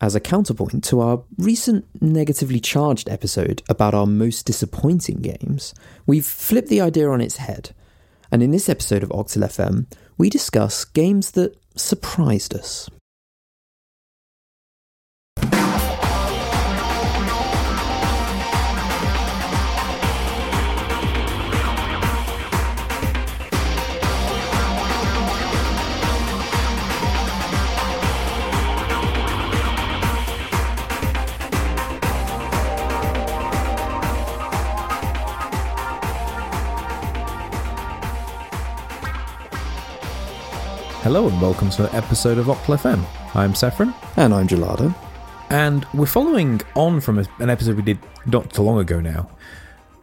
as a counterpoint to our recent negatively charged episode about our most disappointing games, we've flipped the idea on its head. And in this episode of Octal FM, we discuss games that surprised us. Hello and welcome to an episode of Octal FM. I'm Saffron, And I'm Gelado. and we're following on from a, an episode we did not too long ago now,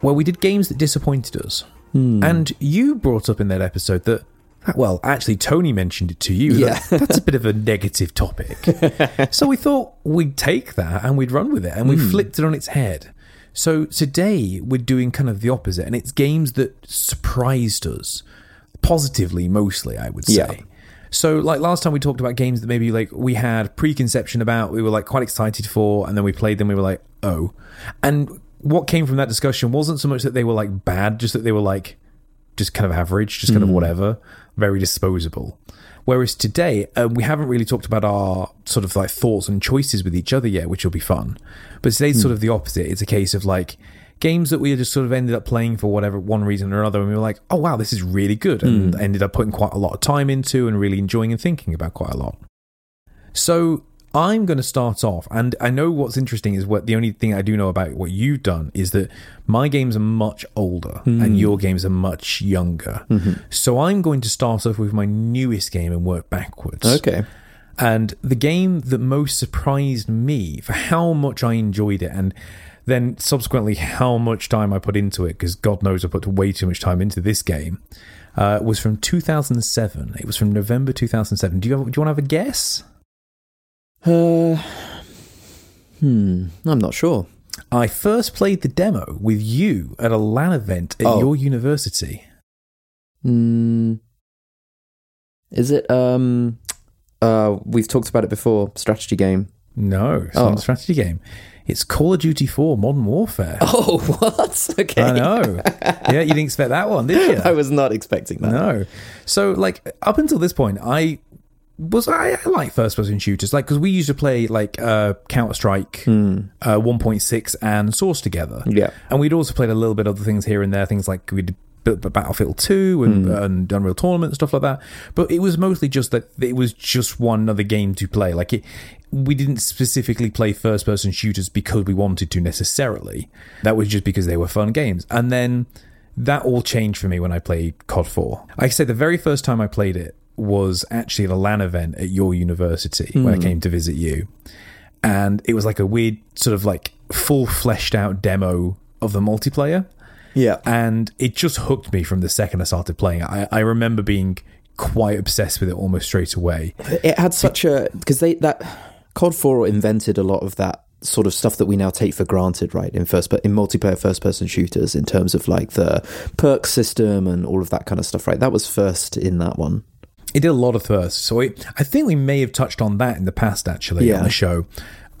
where we did games that disappointed us. Hmm. And you brought up in that episode that, well, actually, Tony mentioned it to you. Yeah. that- that's a bit of a negative topic. so we thought we'd take that and we'd run with it, and we Hmm. flipped it on its head. So today we're doing kind of the opposite, and it's games that surprised us positively, mostly, I would say. Yeah. So, like last time, we talked about games that maybe like we had preconception about, we were like quite excited for, and then we played them, we were like, oh. And what came from that discussion wasn't so much that they were like bad, just that they were like just kind of average, just kind of whatever, very disposable. Whereas today, uh, we haven't really talked about our sort of like thoughts and choices with each other yet, which will be fun. But today's sort of the opposite. It's a case of like games that we just sort of ended up playing for whatever one reason or another, and we were like, oh wow, this is really good, and hmm. ended up putting quite a lot of time into and really enjoying and thinking about quite a lot. So I'm going to start off, and I know what's interesting is what the only thing I do know about what you've done is that my games are much older hmm. and your games are much younger. Mm-hmm. So I'm going to start off with my newest game and work backwards. Okay. And the game that most surprised me for how much I enjoyed it, and then subsequently how much time I put into it, because God knows I put way too much time into this game, uh, was from 2007. It was from November 2007. Do you, have, do you want to have a guess? Uh, hmm, I'm not sure. I first played the demo with you at a LAN event at Oh. your university. Hmm. Is it, um, uh, we've talked about it before, strategy game. No, it's not Oh. a strategy game. It's Call of Duty 4 Modern Warfare. Oh, what? Okay. I know. yeah, you didn't expect that one, did you? I was not expecting that. No. So, like, up until this point, I was I, I like first person shooters, like because we used to play like uh, Counter Strike, uh, 1.6, and Source together. Yeah. and we'd also played a little bit of other things here and there, things like we'd Battlefield 2 and, hmm. and Unreal Tournament and stuff like that. But it was mostly just that it was just one other game to play. Like it, we didn't specifically play first person shooters because we wanted to necessarily. That was just because they were fun games. And then that all changed for me when I played COD 4. Like I say, the very first time I played it was actually at a LAN event at your university when I hmm. came to visit you. And it was like a weird, sort of like full fleshed out demo of the multiplayer Yeah. and it just hooked me from the second I started playing. it. I, I remember being quite obsessed with it almost straight away. It had such a because they that COD Four invented a lot of that sort of stuff that we now take for granted, right? In first, in multiplayer first person shooters, in terms of like the perk system and all of that kind of stuff, right? That was first in that one. It did a lot of first, so it, I think we may have touched on that in the past actually Yeah. on the show.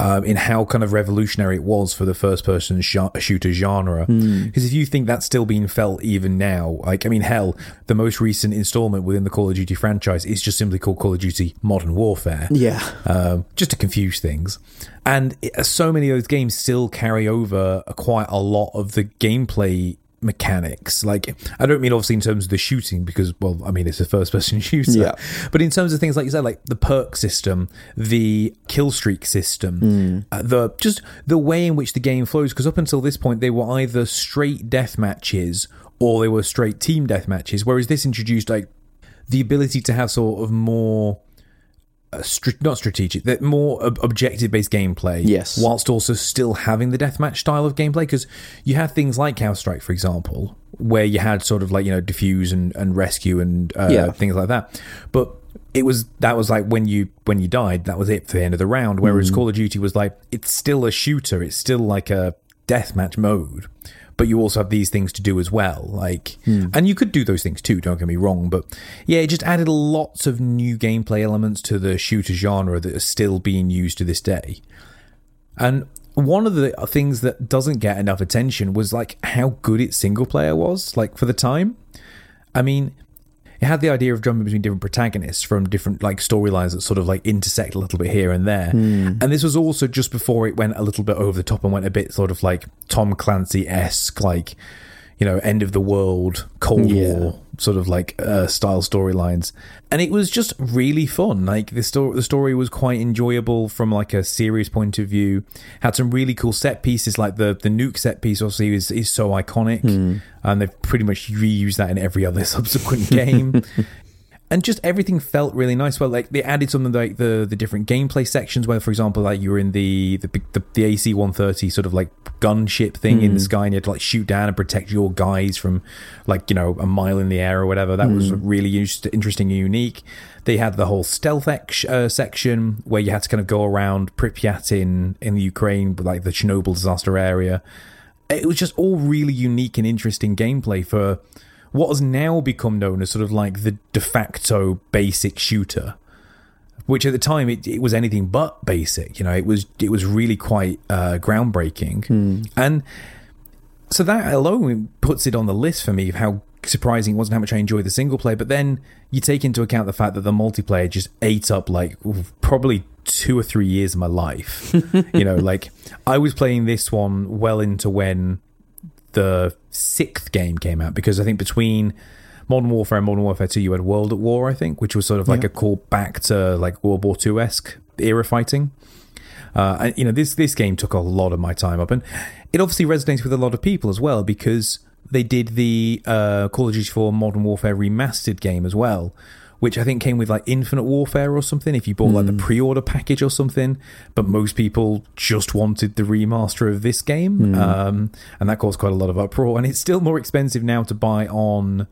Um, in how kind of revolutionary it was for the first-person sh- shooter genre, because if you think that's still being felt even now, like I mean, hell, the most recent installment within the Call of Duty franchise is just simply called Call of Duty Modern Warfare. Yeah, um, just to confuse things. And it, so many of those games still carry over quite a lot of the gameplay mechanics. Like, I don't mean obviously in terms of the shooting, because, well, I mean, it's a first person shooter. Yeah. But in terms of things like you said, like the perk system, the kill streak system, uh, the just the way in which the game flows, because up until this point, they were either straight death matches or they were straight team death matches, whereas this introduced like the ability to have sort of more not strategic, that more ob- objective based gameplay. Yes. Whilst also still having the deathmatch style of gameplay, because you had things like Counter Strike, for example, where you had sort of like you know defuse and, and rescue and uh, Yeah. things like that, but it was that was like when you when you died, that was it for the end of the round. Whereas Mm. Call of Duty was like it's still a shooter, it's still like a deathmatch mode, but you also have these things to do as well. Like, hmm. and you could do those things too. Don't get me wrong, but yeah, it just added lots of new gameplay elements to the shooter genre that are still being used to this day. And one of the things that doesn't get enough attention was like how good its single player was, like for the time. I mean, it had the idea of jumping between different protagonists from different like storylines that sort of like intersect a little bit here and there. Hmm. And this was also just before it went a little bit over the top and went a bit sort of like Tom Clancy esque, like you know, end of the world, Cold Yeah. War sort of like uh, style storylines, and it was just really fun. Like the story, the story was quite enjoyable from like a serious point of view. Had some really cool set pieces, like the the nuke set piece. Obviously, is is so iconic, and they've pretty much reused that in every other subsequent game. and just everything felt really nice. Well, like they added something like the the different gameplay sections, where for example, like you were in the the the, the AC one thirty sort of like gunship thing in the sky, and you had to like shoot down and protect your guys from like you know a mile in the air or whatever. That was really used, interesting and unique. They had the whole stealth ex- uh, section where you had to kind of go around Pripyat in in the Ukraine, like the Chernobyl disaster area. It was just all really unique and interesting gameplay for what has now become known as sort of like the de facto basic shooter which at the time it, it was anything but basic you know it was it was really quite uh, groundbreaking and so that alone puts it on the list for me of how surprising it was and how much I enjoyed the single player. But then you take into account the fact that the multiplayer just ate up like probably two or three years of my life. you know, like I was playing this one well into when the sixth game came out because I think between Modern Warfare and Modern Warfare 2 you had World at War, I think, which was sort of like a call back to like World War II esque era fighting. Uh, and, you know, this this game took a lot of my time up, and it obviously resonates with a lot of people as well because they did the uh, Call of Duty 4 Modern Warfare remastered game as well, which I think came with like Infinite Warfare or something. If you bought like the pre-order package or something, but most people just wanted the remaster of this game, um, and that caused quite a lot of uproar. And it's still more expensive now to buy on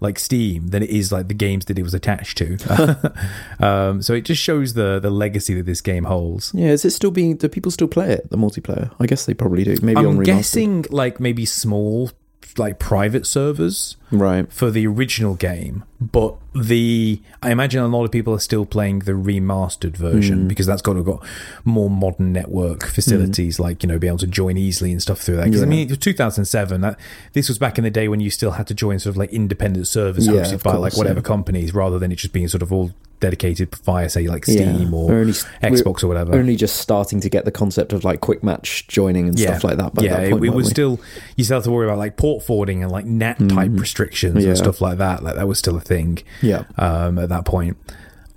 like Steam than it is like the games that it was attached to. um, so it just shows the the legacy that this game holds. Yeah, is it still being? Do people still play it? The multiplayer? I guess they probably do. Maybe I'm remastered. guessing like maybe small like private servers Right. for the original game, but the I imagine a lot of people are still playing the remastered version mm. because that's got to got more modern network facilities, mm. like you know, be able to join easily and stuff through that. Because I mean, it was 2007. That, this was back in the day when you still had to join sort of like independent servers Yeah, hosted by like whatever yeah. companies, rather than it just being sort of all dedicated via say like Steam Yeah. or only- Xbox or whatever. Only just starting to get the concept of like quick match joining and stuff like that. By yeah, that point, it, it was we? still you still have to worry about like port forwarding and like NAT type restrictions Mm-hmm. Yeah. and stuff like that. Like that was still a thing. Yeah. Um, at that point.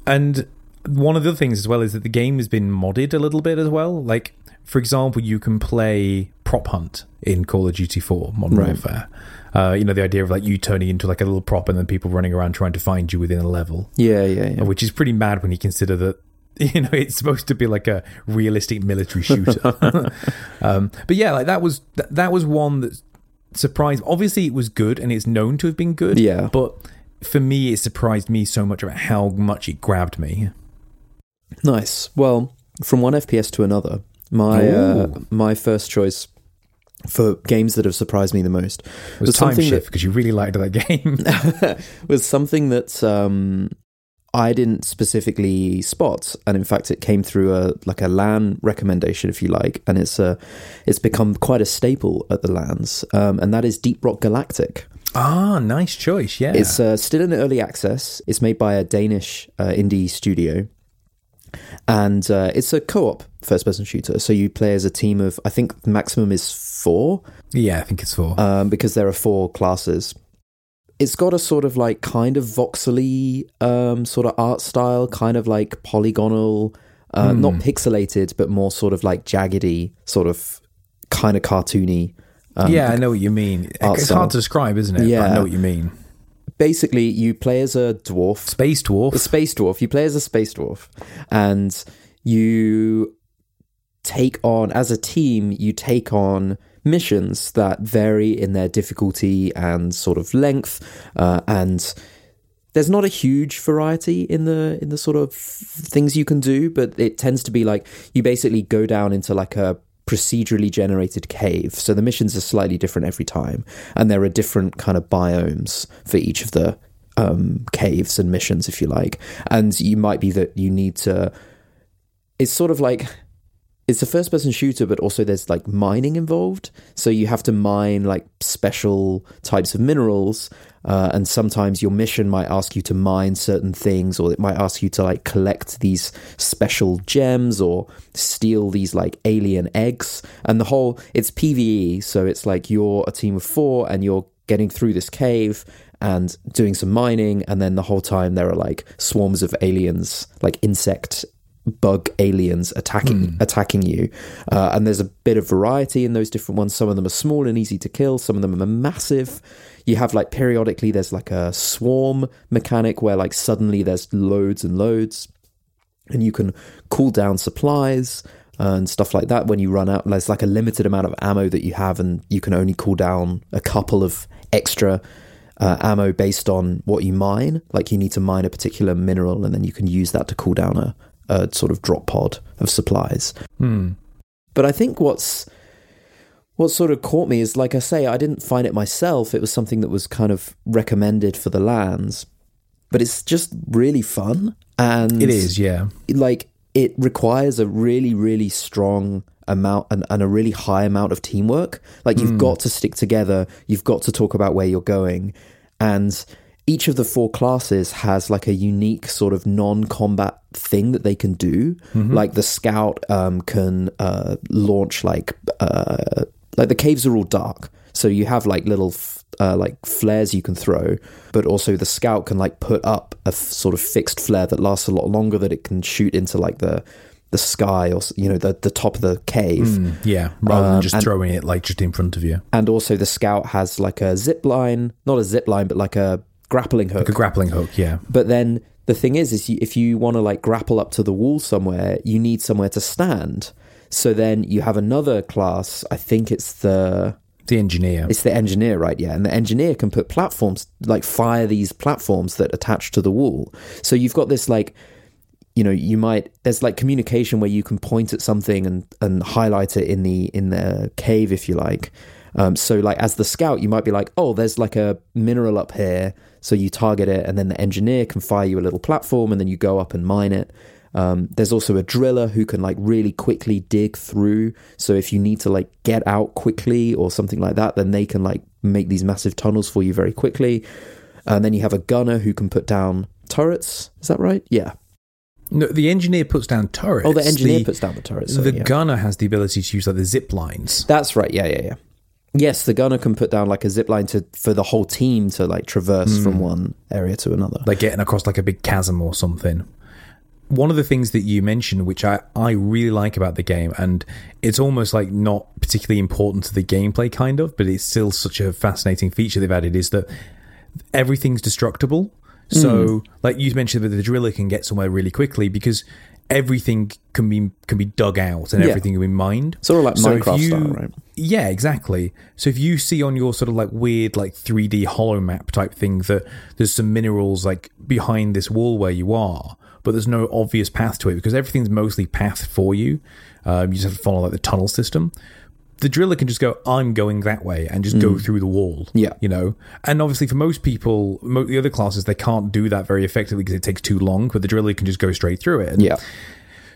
and one of the things as well is that the game has been modded a little bit as well. Like for example, you can play prop hunt in Call of Duty 4 Modern Right. Warfare. Uh, you know the idea of like you turning into like a little prop and then people running around trying to find you within a level Yeah, yeah, yeah. which is pretty mad when you consider that you know it's supposed to be like a realistic military shooter um, but yeah like that was that, that was one that surprised obviously it was good and it's known to have been good Yeah. but for me it surprised me so much about how much it grabbed me Nice. Well, from one FPS to another, my uh, my first choice for games that have surprised me the most it was was time shift because you really liked that game was something that um, I didn't specifically spot, and in fact, it came through a like a LAN recommendation, if you like, and it's a it's become quite a staple at the LANs, um, and that is Deep Rock Galactic. ah nice choice yeah It's uh, still in early access. It's made by a Danish uh, indie studio. And uh, it's a co op first person shooter. So you play as a team of, I think the maximum is four, yeah i think it's four. Um, because there are four classes. It's got a sort of like kind of voxely um, sort of art style, kind of like polygonal, uh, not pixelated, but more sort of like jaggedy, sort of kind of cartoony. Um, yeah i know what you mean. It's style. hard to describe isn't it? But i know what you mean. Basically, you play as a dwarf. Space dwarf? A space dwarf. You play as a space dwarf, and you take on as a team. You take on missions that vary in their difficulty and sort of length, uh, and there's not a huge variety in the in the sort of things you can do, but it tends to be like you basically go down into like a procedurally generated cave. So the missions are slightly different every time, and there are different kind of biomes for each of the um, caves and missions, if you like. And you might be that you need to. It's sort of like it's a first person shooter, but also there's like mining involved. So you have to mine like special types of minerals. Uh, and sometimes your mission might ask you to mine certain things, or it might ask you to like collect these special gems or steal these like alien eggs. And the whole, it's PvE. So it's like you're a team of four and you're getting through this cave and doing some mining. And then the whole time there are like swarms of aliens, like insect bug aliens attacking Hmm. attacking you. Uh, and there's a bit of variety in those different ones. Some of them are small and easy to kill. Some of them are massive. You have like periodically there's like a swarm mechanic where like suddenly there's loads and loads. And you can cool down supplies and stuff like that when you run out. There's like a limited amount of ammo that you have and you can only cool down a couple of extra uh, ammo based on what you mine. Like you need to mine a particular mineral and then you can use that to cool down a, a sort of drop pod of supplies Hmm. but I think what's what sort of caught me is like I say, I didn't find it myself. It was something that was kind of recommended for the LANs. But it's just really fun. And It is, yeah. like it requires a really, really strong amount and, and a really high amount of teamwork. Like you've got to stick together, you've got to talk about where you're going. And each of the four classes has like a unique sort of non-combat thing that they can do. Like the scout um, can uh, launch like uh, like the caves are all dark, so you have like little f- uh, like flares you can throw, but also the scout can like put up a f- sort of fixed flare that lasts a lot longer that it can shoot into like the the sky or you know the the top of the cave. Hmm. Yeah. Rather Um, than just and- throwing it like just in front of you. And also the scout has like a zip line, not a zip line, but like a grappling hook. Like a grappling hook, yeah. But then the thing is, is you, if you want to like grapple up to the wall somewhere, you need somewhere to stand. So then you have another class. I think it's the The engineer. it's the engineer, right? Yeah, and the engineer can put platforms like fire these platforms that attach to the wall. So you've got this like you know you might there's like communication where you can point at something and and highlight it in the in the cave if you like um, so like as the scout you might be like oh there's like a mineral up here so you target it and then the engineer can fire you a little platform and then you go up and mine it um, there's also a driller who can like really quickly dig through so if you need to like get out quickly or something like that then they can like make these massive tunnels for you very quickly and then you have a gunner who can put down turrets is that right yeah No, the engineer puts down turrets. Oh, the engineer The- puts down the turrets. Sorry, the yeah. gunner has the ability to use like the zip lines. That's right. Yeah, yeah, yeah. Yes, the gunner can put down like a zip line to for the whole team to like traverse hmm. from one area to another. like getting across like a big chasm or something. One of the things that you mentioned, which I, I really like about the game, and it's almost like not particularly important to the gameplay, kind of, but it's still such a fascinating feature they've added, is that everything's destructible. Hmm. So, like you mentioned, that the driller can get somewhere really quickly because everything can be can be dug out and Yeah. everything can be mined. Sort of like So Minecraft you- style, right? Yeah, exactly. So if you see on your sort of like weird like 3D hollow map type thing that there's some minerals like behind this wall where you are, but there's no obvious path to it because everything's mostly path for you. Um, you just have to follow like the tunnel system. The driller can just go, I'm going that way, and just go through the wall. Mm. Yeah. you know. And obviously, for most people, mo- the other classes they can't do that very effectively because it takes too long. But the driller can just go straight through it. And Yeah,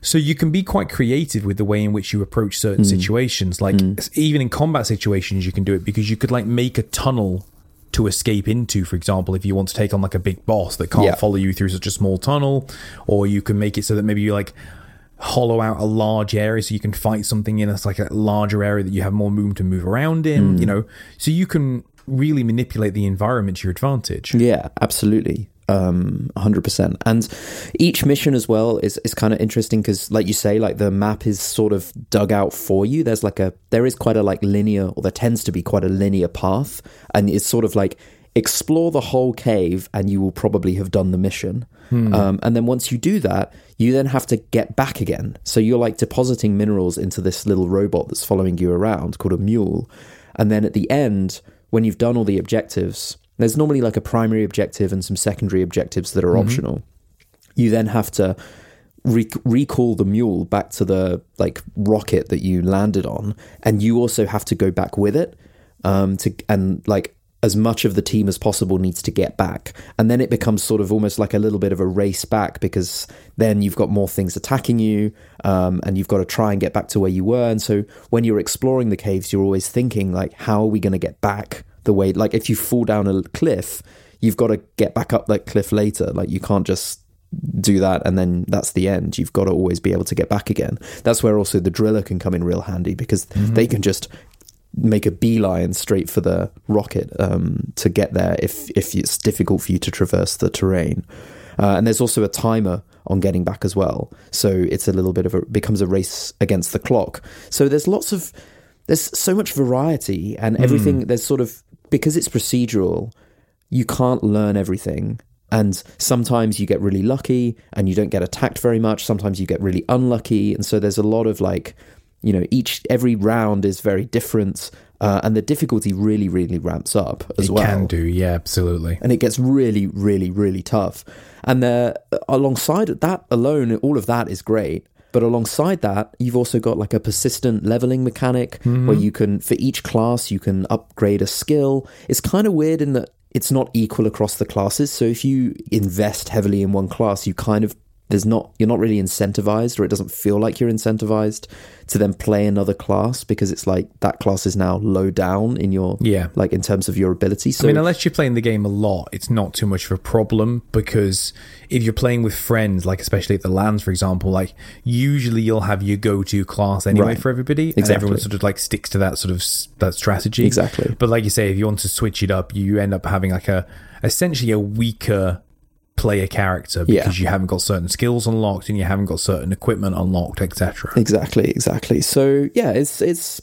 so you can be quite creative with the way in which you approach certain situations. Like even in combat situations, you can do it because you could like make a tunnel to escape into. For example, if you want to take on like a big boss that can't Yeah. follow you through such a small tunnel, or you can make it so that maybe you like hollow out a large area so you can fight something in a like a larger area that you have more room to move around in. Hmm. You know, so you can really manipulate the environment to your advantage. yeah, absolutely. Um, 100%. And each mission as well is, is kind of interesting because, like you say, like the map is sort of dug out for you. There's like a, there is quite a like linear, or there tends to be quite a linear path. And it's sort of like explore the whole cave and you will probably have done the mission. Um, and then once you do that, you then have to get back again. So you're like depositing minerals into this little robot that's following you around called a mule. And then at the end, when you've done all the objectives, there's normally like a primary objective and some secondary objectives that are optional. You then have to re- recall the mule back to the like rocket that you landed on, and you also have to go back with it. Um, to and like as much of the team as possible needs to get back. And then it becomes sort of almost like a little bit of a race back because then you've got more things attacking you um, and you've got to try and get back to where you were. And so when you're exploring the caves, you're always thinking, like, how are we going to get back the way? Like, if you fall down a cliff, you've got to get back up that cliff later. Like, you can't just do that and then that's the end. You've got to always be able to get back again. That's where also the driller can come in real handy because mm-hmm. they can just make a beeline straight for the rocket um, to get there if if it's difficult for you to traverse the terrain. Uh, and there's also a timer on getting back as well, so it's a little bit of a becomes a race against the clock. So there's lots of there's so much variety and everything. Mm. There's sort of because it's procedural, you can't learn everything. And sometimes you get really lucky and you don't get attacked very much. Sometimes you get really unlucky. And so there's a lot of like you know each every round is very different uh, and the difficulty really really ramps up as it well can do yeah absolutely and it gets really really really tough and there alongside that alone all of that is great but alongside that you've also got like a persistent leveling mechanic mm-hmm. where you can for each class you can upgrade a skill it's kind of weird in that it's not equal across the classes so if you invest heavily in one class you kind of there's not you're not really incentivized or it doesn't feel like you're incentivized to then play another class because it's like that class is now low down in your yeah like in terms of your ability so i mean unless you're playing the game a lot it's not too much of a problem because if you're playing with friends like especially at the LANs for example like usually you'll have your go-to class anyway right. for everybody exactly. and everyone sort of like sticks to that sort of that strategy exactly but like you say if you want to switch it up you end up having like a essentially a weaker play a character because yeah. you haven't got certain skills unlocked and you haven't got certain equipment unlocked, etc. Exactly, exactly. So yeah, it's it's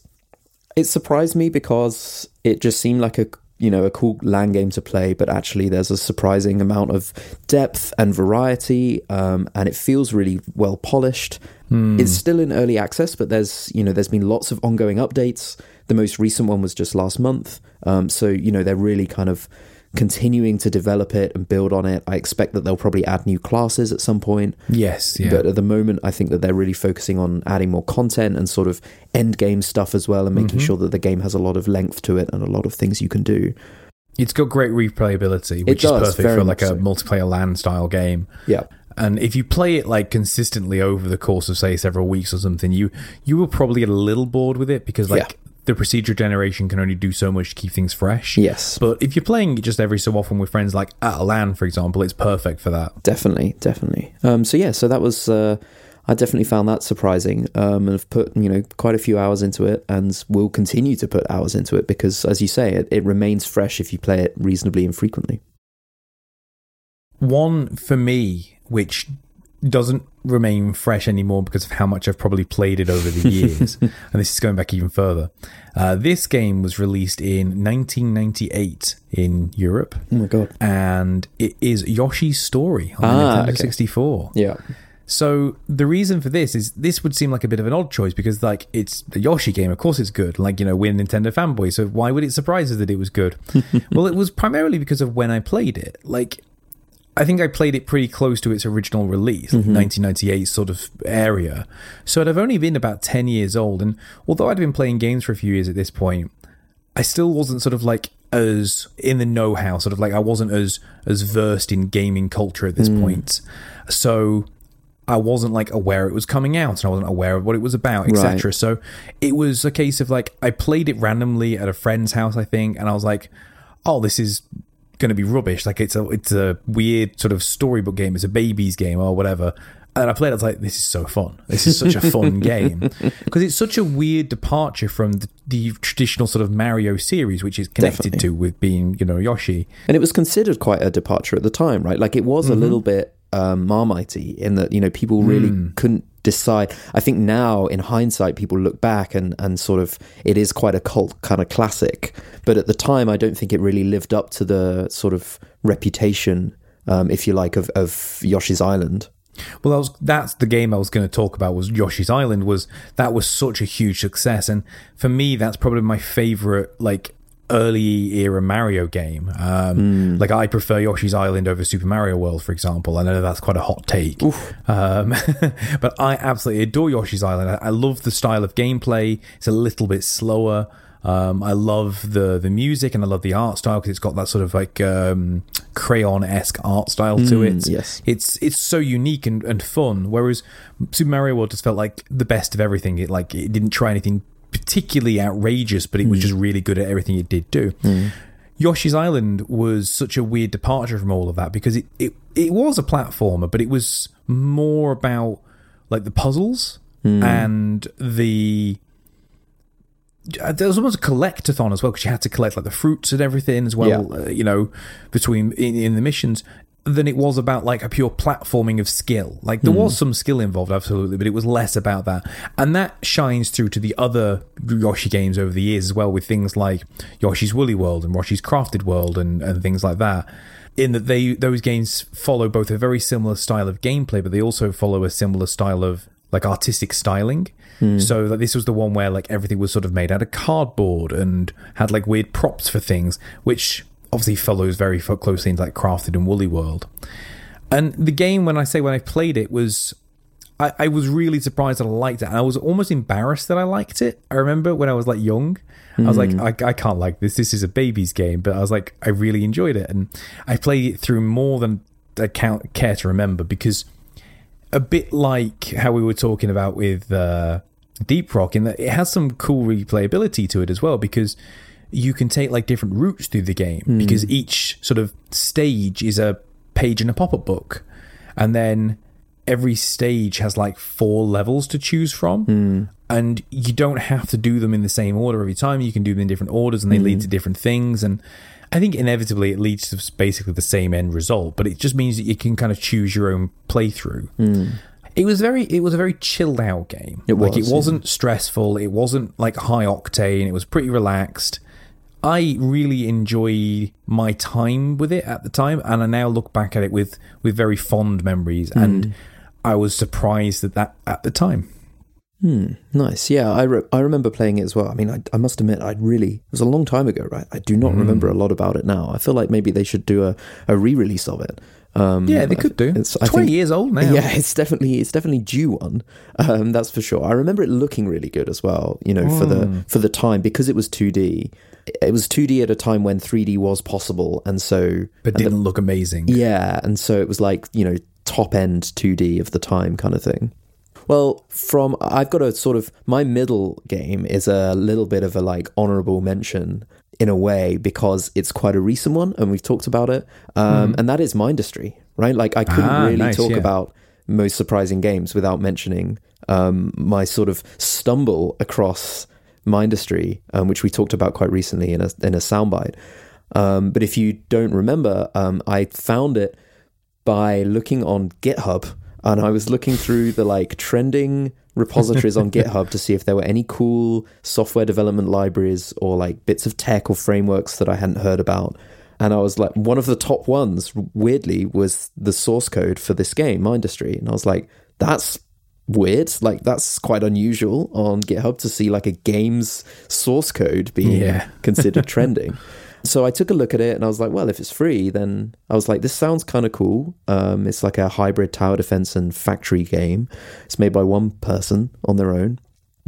it surprised me because it just seemed like a you know a cool LAN game to play, but actually there's a surprising amount of depth and variety, um, and it feels really well polished. Hmm. It's still in early access, but there's you know there's been lots of ongoing updates. The most recent one was just last month, um, so you know they're really kind of continuing to develop it and build on it. I expect that they'll probably add new classes at some point. Yes, yeah. But at the moment, I think that they're really focusing on adding more content and sort of end game stuff as well, and making mm-hmm. sure that the game has a lot of length to it and a lot of things you can do. It's got great replayability, which is perfect for like a so. multiplayer LAN style game. Yeah. And if you play it like consistently over the course of say several weeks or something, you you will probably get a little bored with it because like the procedure generation can only do so much to keep things fresh. Yes. But if you're playing it just every so often with friends, like at a LAN, for example, it's perfect for that. Definitely, definitely. Um, so yeah, so that was. Uh, I definitely found that surprising, um, and have put you know quite a few hours into it, and will continue to put hours into it because, as you say, it, it remains fresh if you play it reasonably infrequently. One for me, which doesn't remain fresh anymore because of how much I've probably played it over the years. and this is going back even further. Uh, this game was released in 1998 in Europe. Oh my god! And it is Yoshi's Story on ah, Nintendo okay. 64. Yeah. So the reason for this is this would seem like a bit of an odd choice because like it's the Yoshi game, of course it's good. Like you know we're Nintendo fanboys, so why would it surprise us that it was good? well, it was primarily because of when I played it. Like I think I played it pretty close to its original release, mm-hmm. 1998 sort of area. So I'd have only been about 10 years old. And although I'd been playing games for a few years at this point, I still wasn't sort of like as in the know-how, sort of like I wasn't as as versed in gaming culture at this mm. point. So I wasn't like aware it was coming out and I wasn't aware of what it was about, etc. Right. So it was a case of like I played it randomly at a friend's house, I think, and I was like, "Oh, this is going to be rubbish. Like it's a it's a weird sort of storybook game. It's a baby's game or whatever. And I played. it, I was like, "This is so fun! This is such a fun game because it's such a weird departure from the, the, traditional sort of Mario series, which is connected Definitely. to with being, you know, Yoshi. And it was considered quite a departure at the time, right? Like it was mm-hmm. a little bit um, marmitey in that you know people really mm. couldn't decide. I think now, in hindsight, people look back and, and sort of it is quite a cult kind of classic. But at the time, I don't think it really lived up to the sort of reputation, um, if you like, of, of Yoshi's Island. Well, that was, that's the game I was going to talk about. Was Yoshi's Island? Was that was such a huge success, and for me, that's probably my favorite like early era Mario game. Um, Like I prefer Yoshi's Island over Super Mario World, for example. I know that's quite a hot take, um, but I absolutely adore Yoshi's Island. I, I love the style of gameplay. It's a little bit slower. Um, I love the the music and I love the art style because it's got that sort of like um, crayon esque art style to it. yes. it's it's so unique and, and fun. Whereas Super Mario World just felt like the best of everything. It like it didn't try anything particularly outrageous, but it was just really good at everything it did do. Yoshi's Island was such a weird departure from all of that because it, it, it was a platformer, but it was more about like the puzzles and the uh, there was almost a collectathon as well because you had to collect like the fruits and everything as well. Yeah. Uh, you know, between in, in the missions. Than it was about like a pure platforming of skill. Like there was hmm. some skill involved, absolutely, but it was less about that, and that shines through to the other Yoshi games over the years as well, with things like Yoshi's Woolly World and Yoshi's Crafted World and, and things like that. In that they those games follow both a very similar style of gameplay, but they also follow a similar style of like artistic styling. Hmm. So like this was the one where like everything was sort of made out of cardboard and had like weird props for things, which obviously follows very closely into like Crafted and Woolly World. And the game, when I say when I played it, was I, I was really surprised that I liked it, and I was almost embarrassed that I liked it. I remember when I was like young, I was like, I, I can't like this. This is a baby's game, but I was like, I really enjoyed it, and I played it through more than I count, care to remember because a bit like how we were talking about with uh, Deep Rock, in that it has some cool replayability to it as well because you can take like different routes through the game hmm. because each sort of stage is a page in a pop up book, and then every stage has like four levels to choose from. Hmm. And you don't have to do them in the same order every time. You can do them in different orders, and they lead hmm. to different things. And I think inevitably it leads to basically the same end result, but it just means that you can kind of choose your own playthrough. It was very, it was a very chilled out game. It like was, it wasn't stressful. It wasn't like high octane. It was pretty relaxed. I really enjoy my time with it at the time, and I now look back at it with with very fond memories. And I was surprised at that at the time. Hmm, Nice. Yeah, I, re- I remember playing it as well. I mean, I, I must admit, I really, it was a long time ago, right? I do not Mm. remember a lot about it now. I feel like maybe they should do a, a re release of it. Um, Yeah, they could do. It's, I Twenty think- years old now. Yeah, it's definitely it's definitely due one. Um, that's for sure. I remember it looking really good as well. You know, for Hmm. the for the time because it was two D. It was two D at a time when three D was possible, and so but and didn't look amazing. yeah, and so it was like you know top end 2D of the time kind of thing. Well, from I've got a sort of my middle game is a little bit of a like honorable mention in a way because it's quite a recent one and we've talked about it, um, and that is Mindustry, right? Like I couldn't Ah, really nice, talk yeah. about most surprising games without mentioning um, my sort of stumble across Mindustry, um, which we talked about quite recently in a in a soundbite. Um, but if you don't remember, um, I found it by looking on GitHub, and I was looking through the like trending repositories on GitHub to see if there were any cool software development libraries or like bits of tech or frameworks that I hadn't heard about. And I was like, one of the top ones, weirdly, was the source code for this game, Mindustry. And I was like, that's weird. Like, that's quite unusual on GitHub to see like a game's source code being Yeah. considered trending. So I took a look at it and I was like, well, if it's free, then I was like, this sounds kind of cool. Um, it's like a hybrid tower defense and factory game. It's made by one person on their own.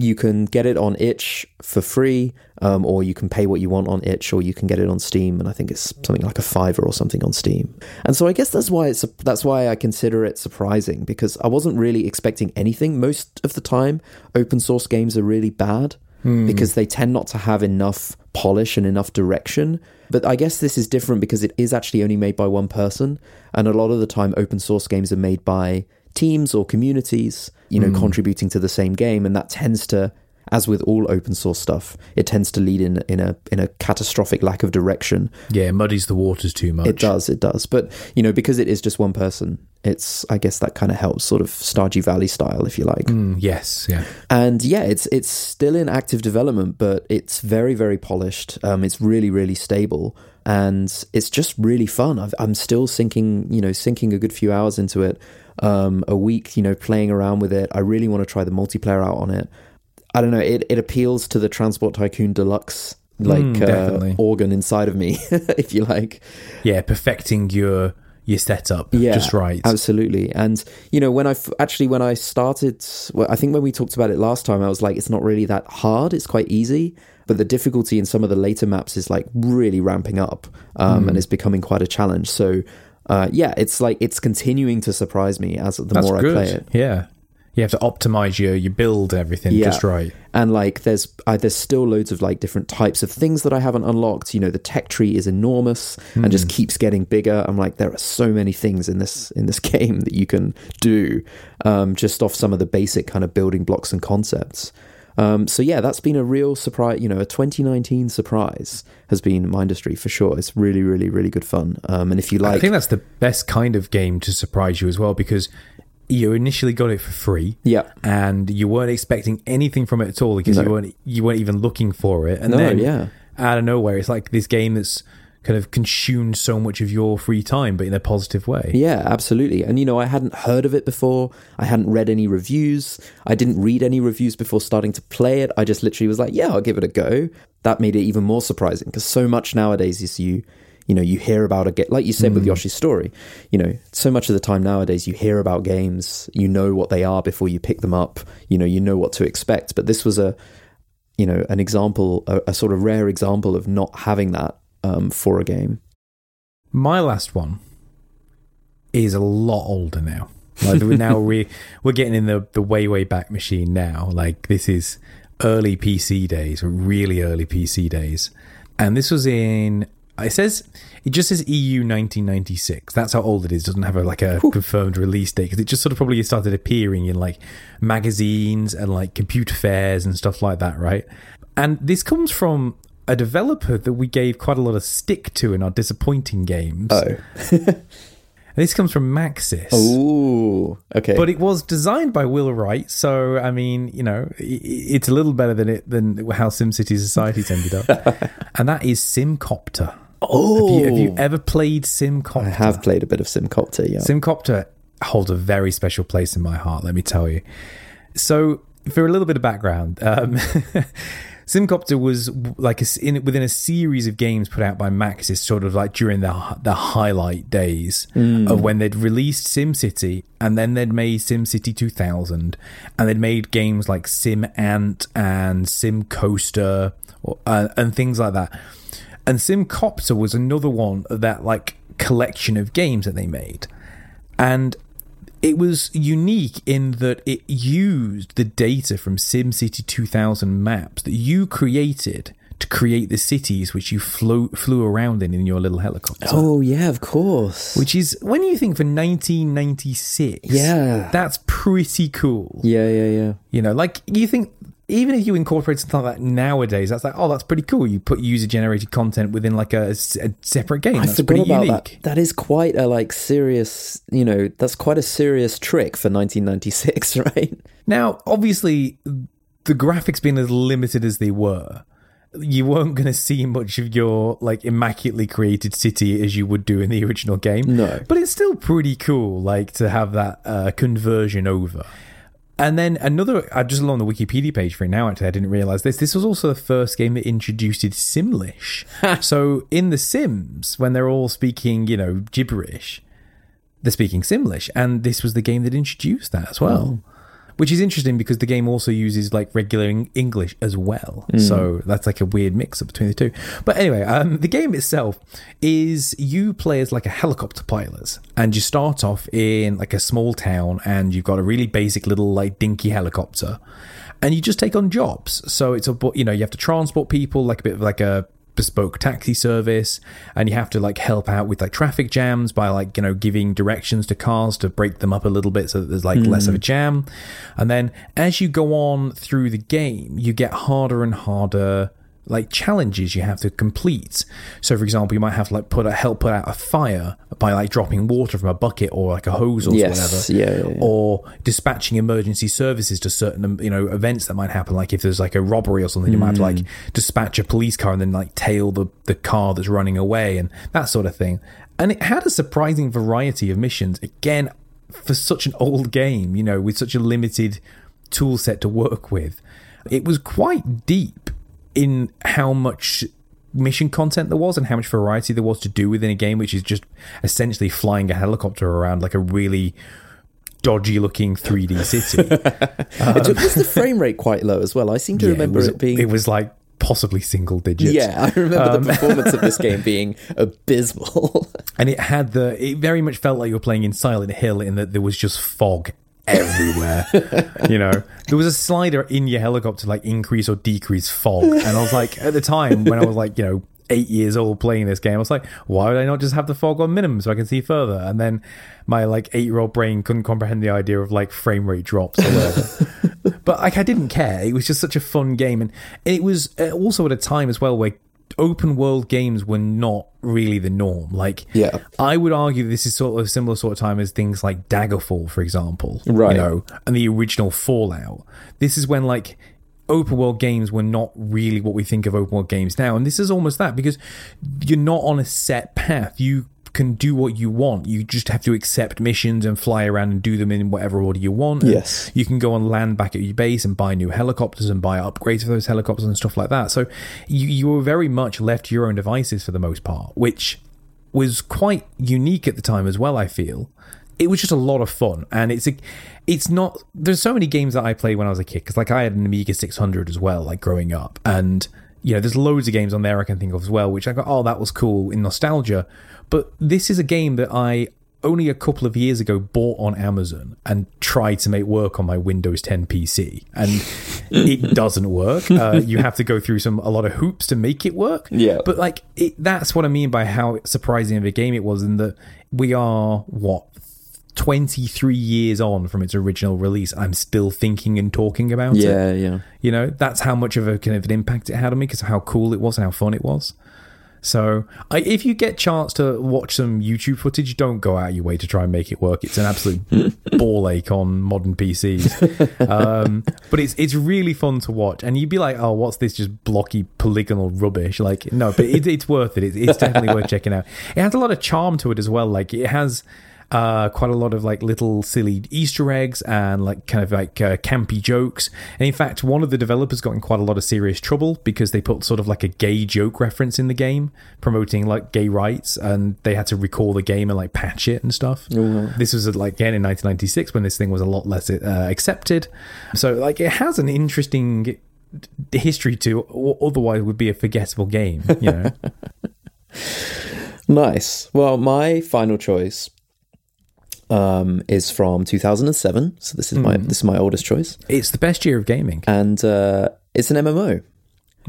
You can get it on itch for free, um, or you can pay what you want on itch, or you can get it on Steam, and I think it's something like a fiver or something on Steam. And so I guess that's why it's that's why I consider it surprising because I wasn't really expecting anything. Most of the time, open source games are really bad because they tend not to have enough polish and enough direction. But I guess this is different because it is actually only made by one person, and a lot of the time, open source games are made by teams or communities, you know, contributing to the same game, and that tends to, as with all open source stuff, it tends to lead in in a in a catastrophic lack of direction. Yeah, it muddies the waters too much. It does, it does. But you know, because it is just one person, it's I guess that kind of helps, sort of Stardew Valley style, if you like. Mm, yes, yeah. And yeah, it's it's still in active development, but it's very very polished. Um, it's really really stable, and it's just really fun. I've, I'm still sinking, you know, sinking a good few hours into it um, a week. You know, playing around with it. I really want to try the multiplayer out on it. I don't know. It it appeals to the Transport Tycoon Deluxe like Mm, uh, organ inside of me, if you like. Yeah, perfecting your your setup Yeah, just right. Absolutely. And you know, when I f- actually when I started, well, I think when we talked about it last time, I was like, it's not really that hard. It's quite easy. But the difficulty in some of the later maps is like really ramping up, um, Hmm. and it's becoming quite a challenge. So, uh, yeah, it's like it's continuing to surprise me as the That's more good. I play it. Yeah. You have to optimize your your build everything Yeah. just right. and like there's uh, there's still loads of like different types of things that I haven't unlocked. You know, the tech tree is enormous and just keeps getting bigger. I'm like, there are so many things in this in this game that you can do um, just off some of the basic kind of building blocks and concepts. Um, so yeah, that's been a real surprise. You know, a 2019 surprise has been Mindustry for sure. It's really, really, really good fun. Um, and if you like, I think that's the best kind of game to surprise you as well because you initially got it for free. yeah, and you weren't expecting anything from it at all because No. you weren't you weren't even looking for it and No, then yeah. out of nowhere it's like this game that's kind of consumed so much of your free time but in a positive way Yeah, absolutely. And you know, I hadn't heard of it before. I hadn't read any reviews. I didn't read any reviews before starting to play it. I just literally was like, yeah, I'll give it a go. That made it even more surprising because so much nowadays is you you know, you hear about a game like you said with hmm. Yoshi's story. You know, so much of the time nowadays you hear about games, you know what they are before you pick them up. You know, you know what to expect. But this was a you know, an example, a, a sort of rare example of not having that um, for a game. my last one is a lot older now like we're now we we're getting in the the way way back machine now like this is early pc days really early pc days and this was in it says it just says EU 1996. That's how old it is. It doesn't have a, like a confirmed release date because it just sort of probably started appearing in like magazines and like computer fairs and stuff like that, right? And this comes from a developer that we gave quite a lot of stick to in our disappointing games. Oh. This comes from Maxis. Ooh. Okay. But it was designed by Will Wright, so I mean, you know, it's a little better than it than how SimCity Society's ended up, and that is Simcopter. oh, Have you, have you ever played Simcopter? I have played a bit of Simcopter, yeah. Simcopter holds a very special place in my heart, let me tell you. So, for a little bit of background, um, Simcopter was like a in, within a series of games put out by Maxis, sort of like during the the highlight days of when they'd released SimCity, and then they'd made SimCity 2000, and they'd made games like Sim Ant and Sim Coaster, or, uh, and things like that. And Simcopter was another one of that like collection of games that they made. And it was unique in that it used the data from SimCity 2000 maps that you created to create the cities which you flew flew around in in your little helicopter. Oh yeah, of course. Which is when you think for 1996, Yeah. that's pretty cool. yeah, yeah, yeah. You know, like you think even if you incorporate something like that nowadays, that's like, oh, that's pretty cool. You put user generated content within like a separate game. I that's pretty about unique. that. That is quite a like serious, you know, that's quite a serious trick for 1996, right? Now, obviously, the graphics being as limited as they were, you weren't going to see much of your like immaculately created city as you would do in the original game. No. but it's still pretty cool, like to have that uh, conversion over. And then another, uh, just along the Wikipedia page for it now, actually, I didn't realize this. This was also the first game that introduced Simlish. so in The Sims, when they're all speaking, you know, gibberish, they're speaking Simlish. And this was the game that introduced that as well. Which is interesting because the game also uses like regular English as well. So that's like a weird mix up between the two. But anyway, um, the game itself is you play as like a helicopter pilot and you start off in like a small town and you've got a really basic little like dinky helicopter and you just take on jobs. So it's a, you know, you have to transport people like a bit of like a bespoke taxi service and you have to like help out with like traffic jams by like you know giving directions to cars to break them up a little bit so that there's like less of a mm. jam. And then as you go on through the game you get harder and harder like challenges you have to complete. So for example you might have to like put a help put out a fire by like dropping water from a bucket or like a hose or Yes, whatever. Yeah, yeah, yeah. or dispatching emergency services to certain um, you know events that might happen. Like if there's like a robbery or something you might have to like dispatch a police car and then like tail the, the car that's running away and that sort of thing. And it had a surprising variety of missions. Again for such an old game you know with such a limited tool set to work with it was quite deep in how much mission content there was and how much variety there was to do within a game, which is just essentially flying a helicopter around like a really dodgy looking 3D city. It- was the frame rate quite low as well? I seem to Yeah, remember it, was, it being. it was like possibly single digits. yeah, I remember Um, the performance of this game being abysmal. and it had the it very much felt like you were playing in Silent Hill in that there was just fog everywhere. you know, there was a slider in your helicopter like increase or decrease fog, and I was like, at the time when I was like, you know. Eight years old playing this game, I was like, why would I not just have the fog on minimum so I can see further? And then my like eight year old brain couldn't comprehend the idea of like frame rate drops or whatever. but like I didn't care. It was just such a fun game, and it was uh, also at a time as well where open world games were not really the norm. Like, Yeah. I would argue this is sort of a similar sort of time as things like Daggerfall, for example, Right. You know, and the original Fallout. This is when like open world games were not really what we think of open world games now, and this is almost that because you're not on a set path. You can do what you want. You just have to accept missions and fly around and do them in whatever order you want. And Yes. you can go and land back at your base and buy new helicopters and buy upgrades for those helicopters and stuff like that. So you you were very much left to your own devices for the most part, which was quite unique at the time as well. I feel it was just a lot of fun, and it's a, it's not. There's so many games that I played when I was a kid because like I had an Amiga 600 as well, like growing up, and you know there's loads of games on there I can think of as well, which I go, oh that was cool in nostalgia, but this is a game that I only a couple of years ago bought on Amazon and tried to make work on my Windows 10 PC, and it doesn't work. Uh, you have to go through some a lot of hoops to make it work. Yeah. but like it, that's what I mean by how surprising of a game it was, in that we are what. 23 years on from its original release, I'm still thinking and talking about it. yeah, yeah. You know, that's how much of a kind of an impact it had on me because of how cool it was and how fun it was. So, I, if you get a chance to watch some YouTube footage, don't go out of your way to try and make it work. It's an absolute ball ache on modern PCs, um, but it's it's really fun to watch. And you'd be like, "Oh, what's this? Just blocky polygonal rubbish?" Like, no, but it, it's worth it. It's, it's definitely worth checking out. It has a lot of charm to it as well. Like, it has uh, quite a lot of like little silly Easter eggs and like kind of like uh, campy jokes. And in fact, one of the developers got in quite a lot of serious trouble because they put sort of like a gay joke reference in the game, promoting like gay rights, and they had to recall the game and like patch it and stuff. This was like again in 1996 when this thing was a lot less uh, accepted. So like it has an interesting history to what otherwise would be a forgettable game. You know. Nice. Well, my final choice um, is from 2007. So this is my Hmm. this is my oldest choice, It's the best year of gaming. and uh, it's an MMO,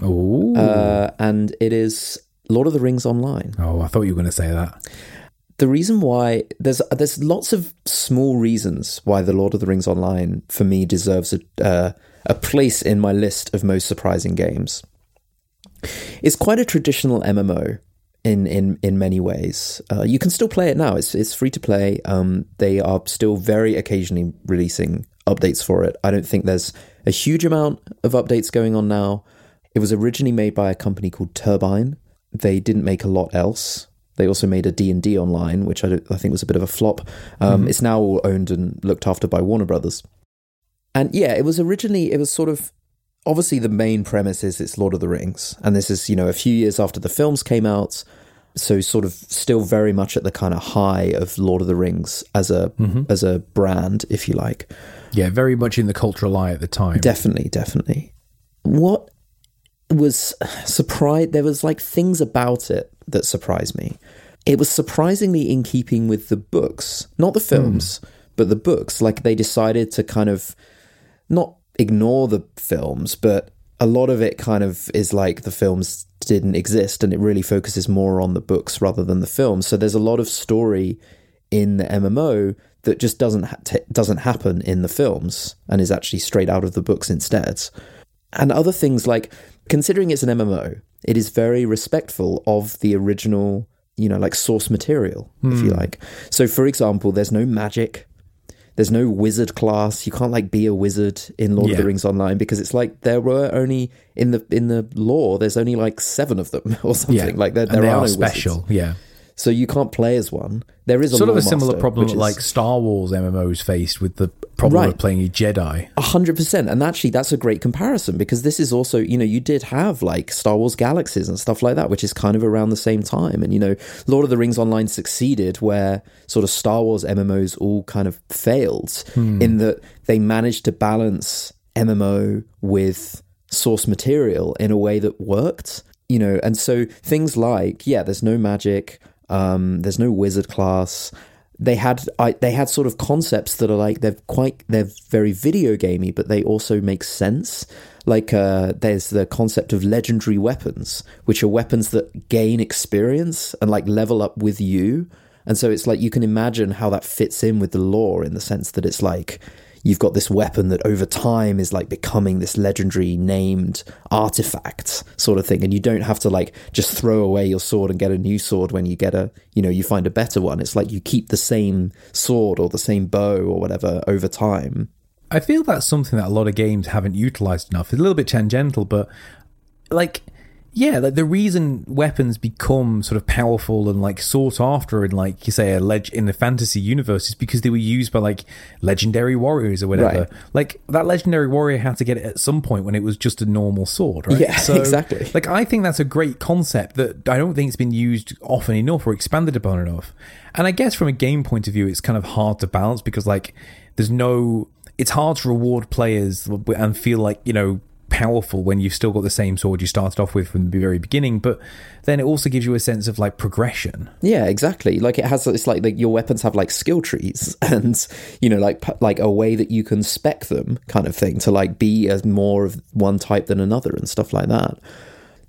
Oh, uh, and it is Lord of the Rings Online. oh, I thought you were going to say that. The reason why there's there's lots of small reasons why the Lord of the Rings Online for me deserves a uh, a place in my list of most surprising games. It's quite a traditional MMO in in in many ways. Uh, you can still play it now. It's it's free to play. Um, they are still very occasionally releasing updates for it. I don't think there's a huge amount of updates going on now. It was originally made by a company called Turbine. They didn't make a lot else. They also made a D&D online, which I, I think was a bit of a flop. Um, It's now all owned and looked after by Warner Brothers. And yeah, it was originally, it was sort of, obviously the main premise is it's Lord of the Rings. And this is, you know, a few years after the films came out. So sort of still very much at the kind of high of Lord of the Rings as a, mm-hmm. as a brand, if you like. Yeah, very much in the cultural eye at the time. Definitely, definitely. What was surprised? There was like things about it that surprised me. It was surprisingly in keeping with the books, not the hmm. films, but the books. Like they decided to kind of not ignore the films, but a lot of it kind of is like the films didn't exist, and it really focuses more on the books rather than the films. So there's a lot of story in the MMO that just doesn't ha- t- doesn't happen in the films and is actually straight out of the books instead. And other things like considering it's an MMO, it is very respectful of the original, you know, like source material, if you hmm. like. So for example, there's no magic. There's no wizard class. You can't like be a wizard in Lord of the Rings Online because it's like there were only in the in the lore. There's only like seven of them or something yeah, like There they are are no special. Wizards. Yeah, So you can't play as one. There is a sort of a similar master, problem which that is- like Star Wars MMOs faced with the problem Right. of playing a Jedi. A hundred percent, and actually, that's a great comparison because this is also, you know, you did have like Star Wars Galaxies and stuff like that, which is kind of around the same time. And you know, Lord of the Rings Online succeeded where sort of Star Wars MMOs all kind of failed hmm. in that they managed to balance MMO with source material in a way that worked. You know, and so things like yeah, there's no magic, um, there's no wizard class they had I, they had sort of concepts that are like they're quite they're very video gamey, but they also make sense. Like uh, there's the concept of legendary weapons, which are weapons that gain experience and like level up with you. And so it's like you can imagine how that fits in with the lore in the sense that it's like you've got this weapon that over time is like becoming this legendary named artifact sort of thing and you don't have to like just throw away your sword and get a new sword when you get a you know you find a better one it's like you keep the same sword or the same bow or whatever over time I feel that's something that a lot of games haven't utilized enough. It's a little bit tangential, but like, yeah, like the reason weapons become sort of powerful and like sought after in like you say a leg in the fantasy universe is because they were used by like legendary warriors or whatever. Right. Like that legendary warrior had to get it at some point when it was just a normal sword, right? Yeah, exactly. Like I think that's a great concept that I don't think it's been used often enough or expanded upon enough. And I guess from a game point of view, it's kind of hard to balance because like there's no. It's hard to reward players and feel like you know powerful when you've still got the same sword you started off with from the very beginning. But then it also gives you a sense of like progression. yeah exactly like it has it's like, like your weapons have like skill trees and you know like like a way that you can spec them kind of thing to like be as more of one type than another and stuff like that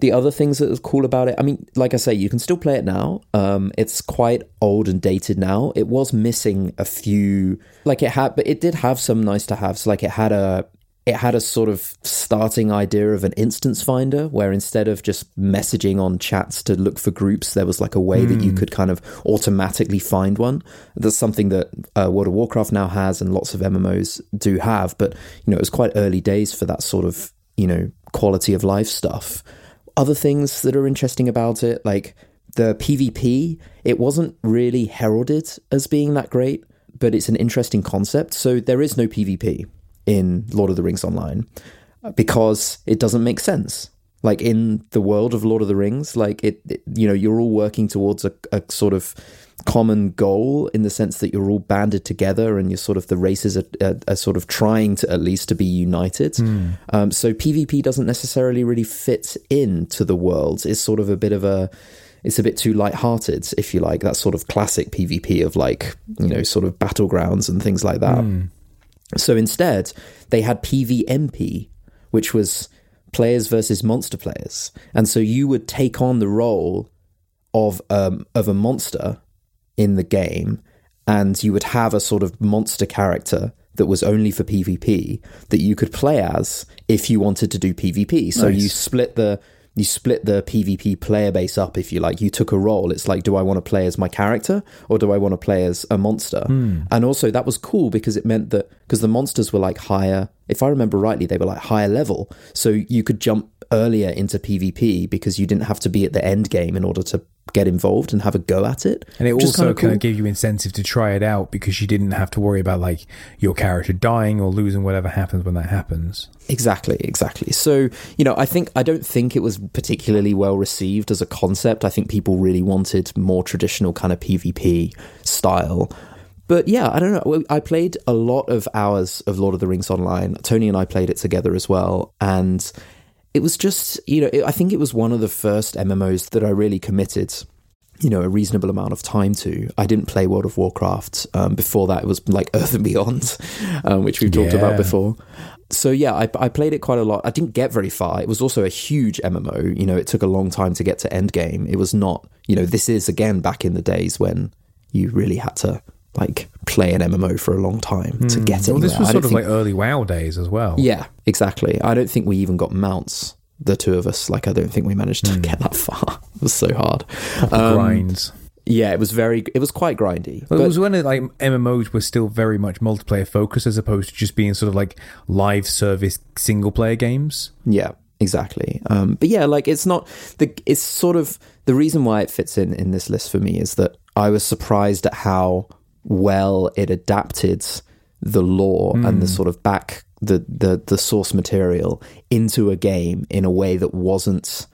the other things that is cool about it, I mean, like I say, you can still play it now. Um, it's quite old and dated now. It was missing a few, like it had, but it did have some nice to haves. So like it had a, it had a sort of starting idea of an instance finder where instead of just messaging on chats to look for groups, there was like a way that you could kind of automatically find one. That's something that uh, World of Warcraft now has, and lots of MMOs do have. But you know, it was quite early days for that sort of you know quality of life stuff other things that are interesting about it, like the PvP, it wasn't really heralded as being that great, but it's an interesting concept. So there is no PvP in Lord of the Rings Online because it doesn't make sense. Like in the world of Lord of the Rings, like it, it you know, you're all working towards a, a sort of common goal in the sense that you're all banded together and you're sort of the races are, are, are sort of trying to at least to be united. Um, so PvP doesn't necessarily really fit into the world. It's sort of a bit of a it's a bit too light-hearted, if you like. That sort of classic PvP of like you know sort of battlegrounds and things like that. So instead, they had PvMP, which was players versus monster players, and so you would take on the role of um, of a monster in the game, and you would have a sort of monster character that was only for PvP that you could play as if you wanted to do PvP. So Nice. you split the you split the PvP player base up if you like. You took a role. It's like, do I want to play as my character or do I want to play as a monster? Hmm. And also that was cool because it meant that because the monsters were like higher. If I remember rightly, they were like higher level, so you could jump earlier into PvP because you didn't have to be at the end game in order to get involved and have a go at it. And it also kinda kind of gave you incentive to try it out because you didn't have to worry about like your character dying or losing whatever happens when that happens. Exactly, exactly. So, you know, I think I don't think it was particularly well received as a concept. I think people really wanted more traditional kind of PvP style. But yeah, I don't know. I played a lot of hours of Lord of the Rings online. Tony and I played it together as well, and it was just, you know, it, I think it was one of the first MMOs that I really committed you know a reasonable amount of time to. I didn't play World of Warcraft um, before that. It was like Earth and Beyond, um, which we've talked Yeah. about before. So yeah, I, I played it quite a lot. I didn't get very far. It was also a huge MMO. You know, it took a long time to get to end game. It was not. You know, this is again back in the days when you really had to like play an MMO for a long time to get it. Well, this was sort of think- like early WoW days as well. yeah, exactly. I don't think we even got mounts. The two of us, like, I don't think we managed to get that far. It was so hard. Um, grinds. Yeah, it was very. It was quite grindy. Well, it was when it, like MMOs were still very much multiplayer focused as opposed to just being sort of like live service single player games. Yeah, exactly. Um, but yeah, like it's not the. It's sort of the reason why it fits in in this list for me is that I was surprised at how well it adapted the lore and the sort of back the the the source material into a game in a way that wasn't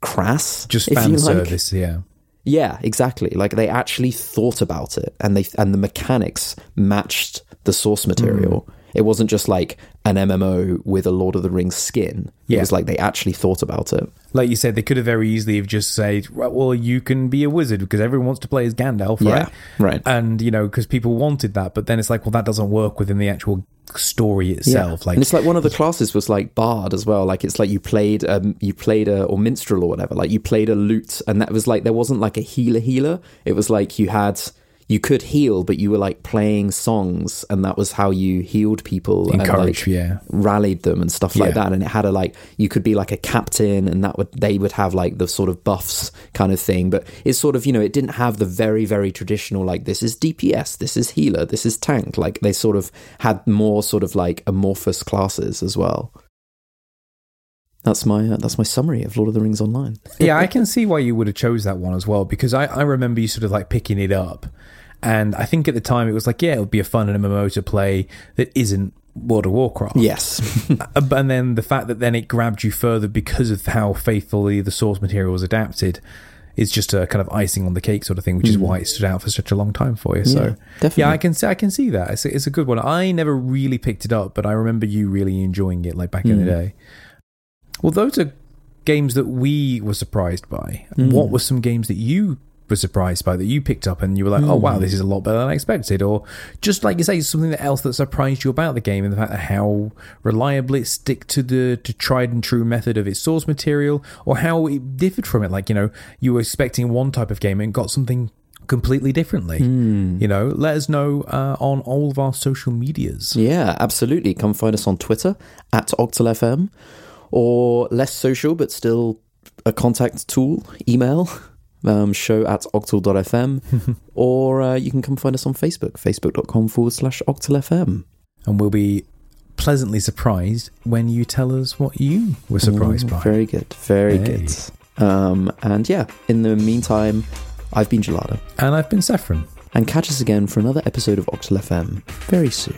crass. Just fan you like. service, yeah. Yeah, exactly. Like they actually thought about it, and they and the mechanics matched the source material. Hmm. It wasn't just like an MMO with a Lord of the Rings skin. Yeah. It was like they actually thought about it. Like you said, they could have very easily have just said, "Well, you can be a wizard because everyone wants to play as Gandalf, right?" Yeah, right. And you know, because people wanted that, but then it's like, well, that doesn't work within the actual story itself. Like, and it's like one of the classes was like bard as well. Like it's like you played um you played a or minstrel or whatever. Like you played a lute, and that was like there wasn't like a healer healer. It was like you had you could heal, but you were like playing songs, and that was how you healed people. and, Encourage, like, yeah. rallied them and stuff like Yeah. that. And it had a like you could be like a captain, and that would they would have like the sort of buffs kind of thing. But it's sort of you know it didn't have the very very traditional like this is DPS, this is healer, this is tank. Like they sort of had more sort of like amorphous classes as well. That's my uh, that's my summary of Lord of the Rings Online. yeah, I can see why you would have chose that one as well because I, I remember you sort of like picking it up, and I think at the time it was like, yeah, it would be a fun and MMO to play that isn't World of Warcraft. Yes, Uh, and then the fact that then it grabbed you further because of how faithfully the source material was adapted is just a kind of icing on the cake sort of thing, which is why it stood out for such a long time for you. Yeah, so definitely. yeah, I can see I can see that. It's a, it's a good one. I never really picked it up, but I remember you really enjoying it like back in the Mm. day. Well, those are games that we were surprised by. Mm. What were some games that you were surprised by that you picked up and you were like, oh Mm. wow, this is a lot better than I expected, or just like you say, something else that surprised you about the game and the fact that how reliably it stick to the to tried and true method of its source material, or how it differed from it. Like you know, you were expecting one type of game and got something completely differently. Hmm. You know, let us know uh, on all of our social medias. Yeah, absolutely. Come find us on Twitter at OctalFM or less social but still a contact tool, email um, show at octal.fm or uh, you can come find us on Facebook, facebook.com forward slash octalfm. And we'll be pleasantly surprised when you tell us what you were surprised Ooh, by. Very good, very Hey. good. Um, and yeah, in the meantime, I've been Gelada. And I've been Saffron. And catch us again for another episode of Octal FM very soon.